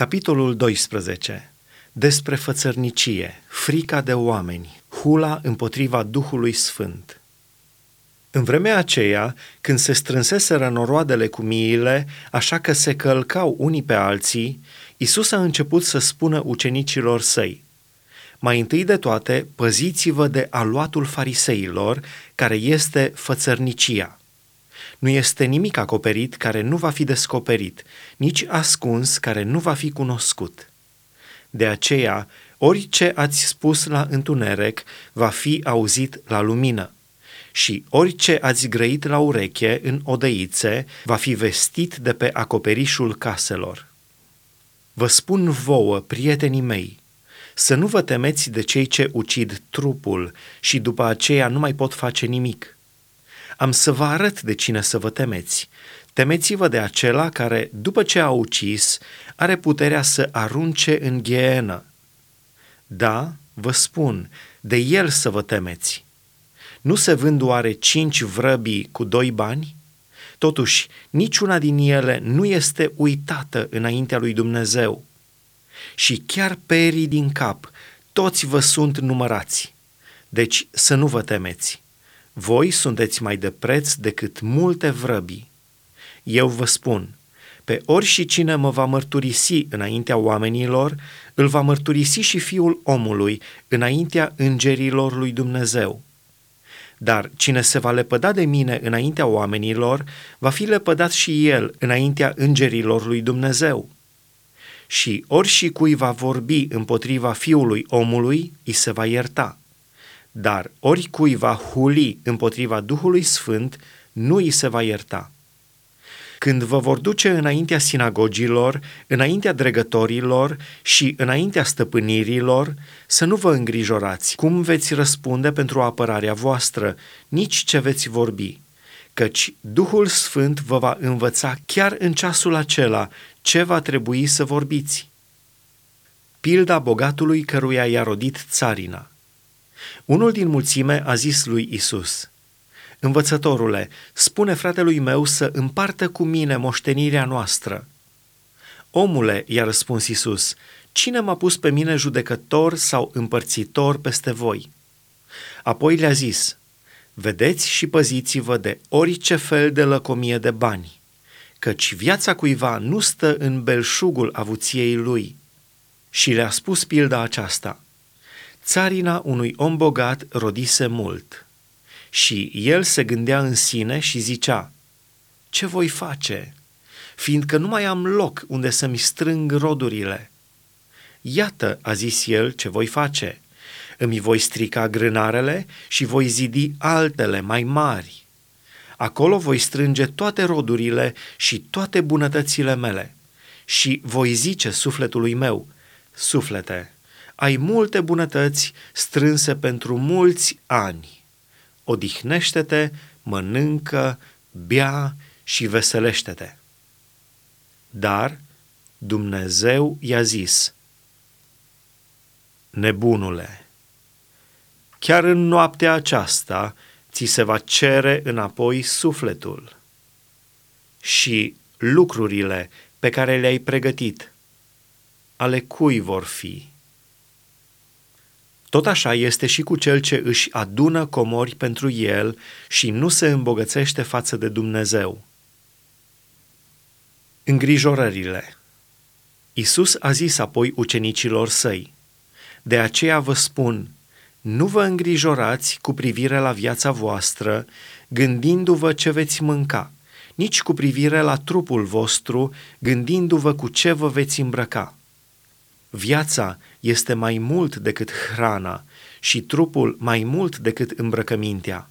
Capitolul 12. Despre fățărnicie, frica de oameni, hula împotriva Duhului Sfânt. În vremea aceea, când se strânseseră noroadele cu miile, așa că se călcau unii pe alții, Isus a început să spună ucenicilor săi, Mai întâi de toate, păziți-vă de aluatul fariseilor, care este fățărnicia – nu este nimic acoperit care nu va fi descoperit, nici ascuns care nu va fi cunoscut. De aceea, orice ați spus la întuneric va fi auzit la lumină și orice ați grăit la ureche în odăițe va fi vestit de pe acoperișul caselor. Vă spun vouă, prietenii mei, să nu vă temeți de cei ce ucid trupul și după aceea nu mai pot face nimic – am să vă arăt de cine să vă temeți. Temeți-vă de acela care, după ce a ucis, are puterea să arunce în ghienă. Da, vă spun, de el să vă temeți. Nu se vând oare cinci vrăbii cu doi bani? Totuși, niciuna din ele nu este uitată înaintea lui Dumnezeu. Și chiar perii din cap, toți vă sunt numărați. Deci să nu vă temeți. Voi sunteți mai de preț decât multe vrăbii. Eu vă spun, pe ori și cine mă va mărturisi înaintea oamenilor, îl va mărturisi și fiul omului înaintea îngerilor lui Dumnezeu. Dar cine se va lepăda de mine înaintea oamenilor, va fi lepădat și el înaintea îngerilor lui Dumnezeu. Și ori și cui va vorbi împotriva fiului omului, îi se va ierta dar oricui va huli împotriva Duhului Sfânt, nu îi se va ierta. Când vă vor duce înaintea sinagogilor, înaintea dregătorilor și înaintea stăpânirilor, să nu vă îngrijorați cum veți răspunde pentru apărarea voastră, nici ce veți vorbi, căci Duhul Sfânt vă va învăța chiar în ceasul acela ce va trebui să vorbiți. Pilda bogatului căruia i-a rodit țarina – unul din mulțime a zis lui Isus, Învățătorule, spune fratelui meu să împartă cu mine moștenirea noastră. Omule, i-a răspuns Isus, cine m-a pus pe mine judecător sau împărțitor peste voi? Apoi le-a zis, vedeți și păziți-vă de orice fel de lăcomie de bani, căci viața cuiva nu stă în belșugul avuției lui. Și le-a spus pilda aceasta – Țarina unui om bogat rodise mult și el se gândea în sine și zicea, Ce voi face, fiindcă nu mai am loc unde să-mi strâng rodurile? Iată, a zis el, ce voi face. Îmi voi strica grânarele și voi zidi altele mai mari. Acolo voi strânge toate rodurile și toate bunătățile mele și voi zice sufletului meu, suflete, ai multe bunătăți strânse pentru mulți ani. Odihnește-te, mănâncă, bea și veselește-te. Dar Dumnezeu i-a zis, Nebunule, chiar în noaptea aceasta ți se va cere înapoi sufletul și lucrurile pe care le-ai pregătit, ale cui vor fi? Tot așa este și cu cel ce își adună comori pentru el și nu se îmbogățește față de Dumnezeu. Îngrijorările Isus a zis apoi ucenicilor săi, De aceea vă spun, nu vă îngrijorați cu privire la viața voastră, gândindu-vă ce veți mânca, nici cu privire la trupul vostru, gândindu-vă cu ce vă veți îmbrăca Viața este mai mult decât hrana și trupul mai mult decât îmbrăcămintea.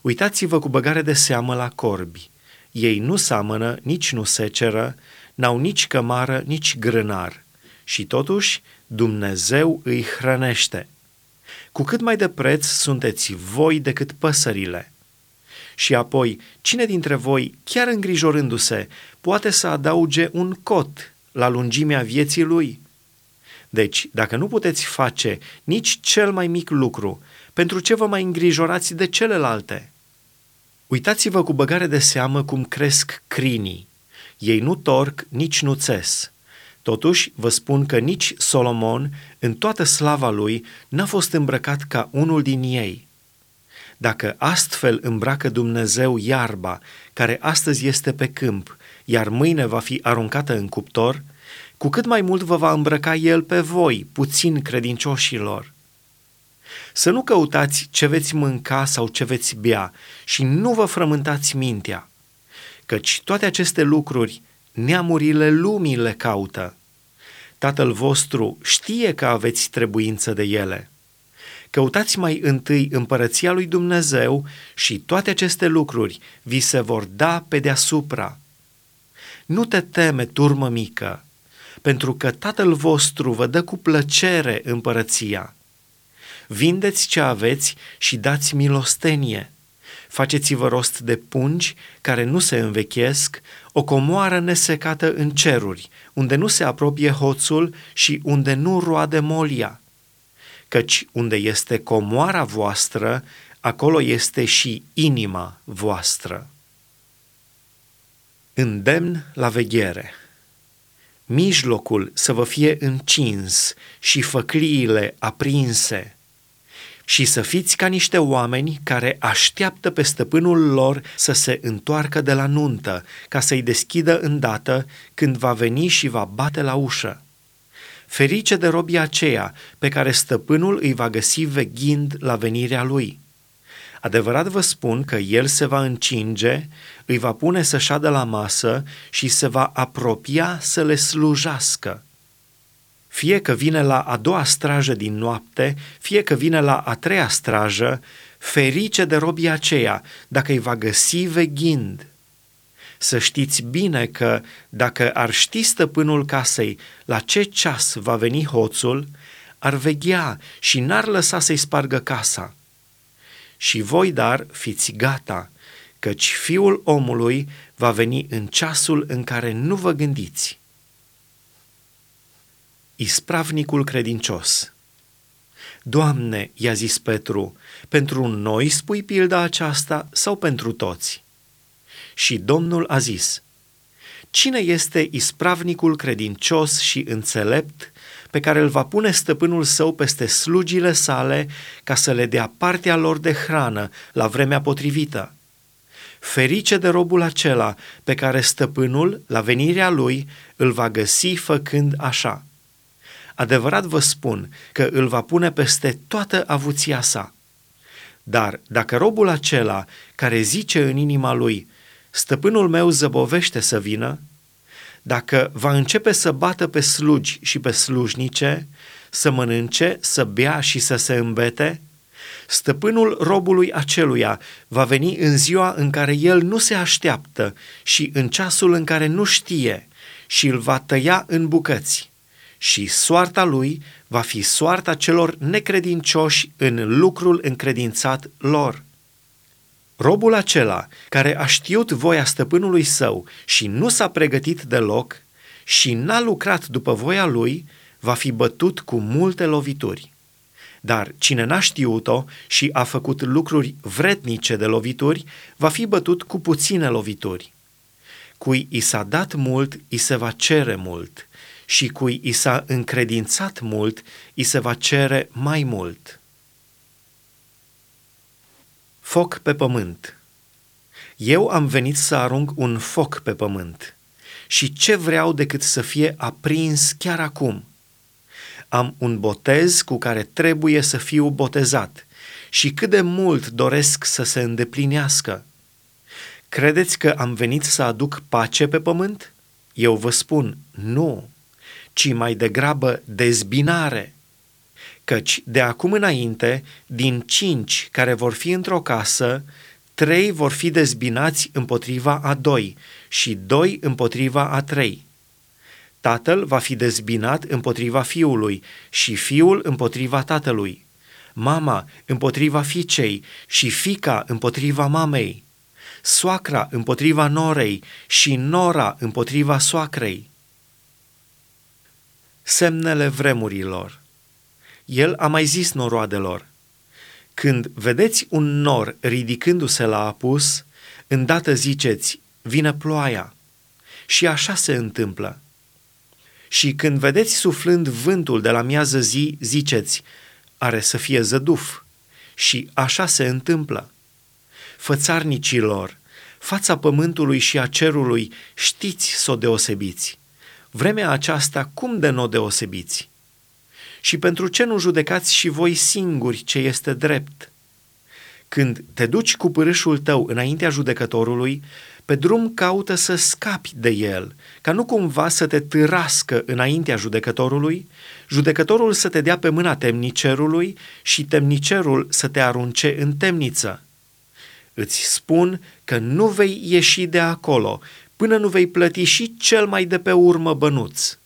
Uitați-vă cu băgare de seamă la corbi. Ei nu samănă, nici nu seceră, n-au nici cămară, nici grânar. Și totuși Dumnezeu îi hrănește. Cu cât mai de preț sunteți voi decât păsările. Și apoi, cine dintre voi, chiar îngrijorându-se, poate să adauge un cot la lungimea vieții lui? Deci, dacă nu puteți face nici cel mai mic lucru, pentru ce vă mai îngrijorați de celelalte? Uitați-vă cu băgare de seamă cum cresc crinii. Ei nu torc, nici nu țes. Totuși, vă spun că nici Solomon, în toată slava lui, n-a fost îmbrăcat ca unul din ei. Dacă astfel îmbracă Dumnezeu iarba, care astăzi este pe câmp, iar mâine va fi aruncată în cuptor, cu cât mai mult vă va îmbrăca El pe voi, puțin credincioșilor. Să nu căutați ce veți mânca sau ce veți bea și nu vă frământați mintea, căci toate aceste lucruri neamurile lumii le caută. Tatăl vostru știe că aveți trebuință de ele. Căutați mai întâi împărăția lui Dumnezeu și toate aceste lucruri vi se vor da pe deasupra. Nu te teme, turmă mică, pentru că Tatăl vostru vă dă cu plăcere împărăția. Vindeți ce aveți și dați milostenie. Faceți-vă rost de pungi care nu se învechesc, o comoară nesecată în ceruri, unde nu se apropie hoțul și unde nu roade molia. Căci unde este comoara voastră, acolo este și inima voastră. Îndemn la veghere mijlocul să vă fie încins și făcliile aprinse, și să fiți ca niște oameni care așteaptă pe stăpânul lor să se întoarcă de la nuntă, ca să-i deschidă îndată când va veni și va bate la ușă. Ferice de robii aceea pe care stăpânul îi va găsi veghind la venirea lui. Adevărat vă spun că el se va încinge, îi va pune să șadă la masă și se va apropia să le slujească. Fie că vine la a doua strajă din noapte, fie că vine la a treia strajă, ferice de robii aceea, dacă îi va găsi veghind. Să știți bine că dacă ar ști stăpânul casei la ce ceas va veni hoțul, ar veghea și n-ar lăsa să-i spargă casa. Și voi, dar, fiți gata, căci fiul omului va veni în ceasul în care nu vă gândiți. Ispravnicul credincios Doamne, i-a zis Petru, pentru noi spui pilda aceasta sau pentru toți? Și Domnul a zis, Cine este ispravnicul credincios și înțelept pe care îl va pune stăpânul său peste slugile sale ca să le dea partea lor de hrană la vremea potrivită? Ferice de robul acela pe care stăpânul, la venirea lui, îl va găsi făcând așa – Adevărat vă spun că îl va pune peste toată avuția sa. Dar dacă robul acela care zice în inima lui, stăpânul meu zăbovește să vină, dacă va începe să bată pe slugi și pe slujnice, să mănânce, să bea și să se îmbete, stăpânul robului aceluia va veni în ziua în care el nu se așteaptă și în ceasul în care nu știe și îl va tăia în bucăți și soarta lui va fi soarta celor necredincioși în lucrul încredințat lor. Robul acela care a știut voia stăpânului său și nu s-a pregătit deloc și n-a lucrat după voia lui, va fi bătut cu multe lovituri. Dar cine n-a știut-o și a făcut lucruri vretnice de lovituri, va fi bătut cu puține lovituri. Cui i s-a dat mult, i se va cere mult – și cui i s-a încredințat mult, i se va cere mai mult. Foc pe pământ. Eu am venit să arunc un foc pe pământ. Și ce vreau decât să fie aprins chiar acum? Am un botez cu care trebuie să fiu botezat și cât de mult doresc să se îndeplinească. Credeți că am venit să aduc pace pe pământ? Eu vă spun, nu ci mai degrabă dezbinare. Căci de acum înainte, din cinci care vor fi într-o casă, trei vor fi dezbinați împotriva a doi și doi împotriva a trei. Tatăl va fi dezbinat împotriva fiului și fiul împotriva tatălui, mama împotriva fiicei și fica împotriva mamei, soacra împotriva norei și nora împotriva soacrei semnele vremurilor. El a mai zis noroadelor, când vedeți un nor ridicându-se la apus, îndată ziceți, vine ploaia. Și așa se întâmplă. Și când vedeți suflând vântul de la miază zi, ziceți, are să fie zăduf. Și așa se întâmplă. Fățarnicilor, fața pământului și a cerului știți să o deosebiți. Vremea aceasta cum de nu o deosebiți? Și pentru ce nu judecați și voi singuri ce este drept? Când te duci cu pârâșul tău înaintea judecătorului, pe drum caută să scapi de el, ca nu cumva să te târască înaintea judecătorului, judecătorul să te dea pe mâna temnicerului și temnicerul să te arunce în temniță. Îți spun că nu vei ieși de acolo până nu vei plăti și cel mai de pe urmă bănuț.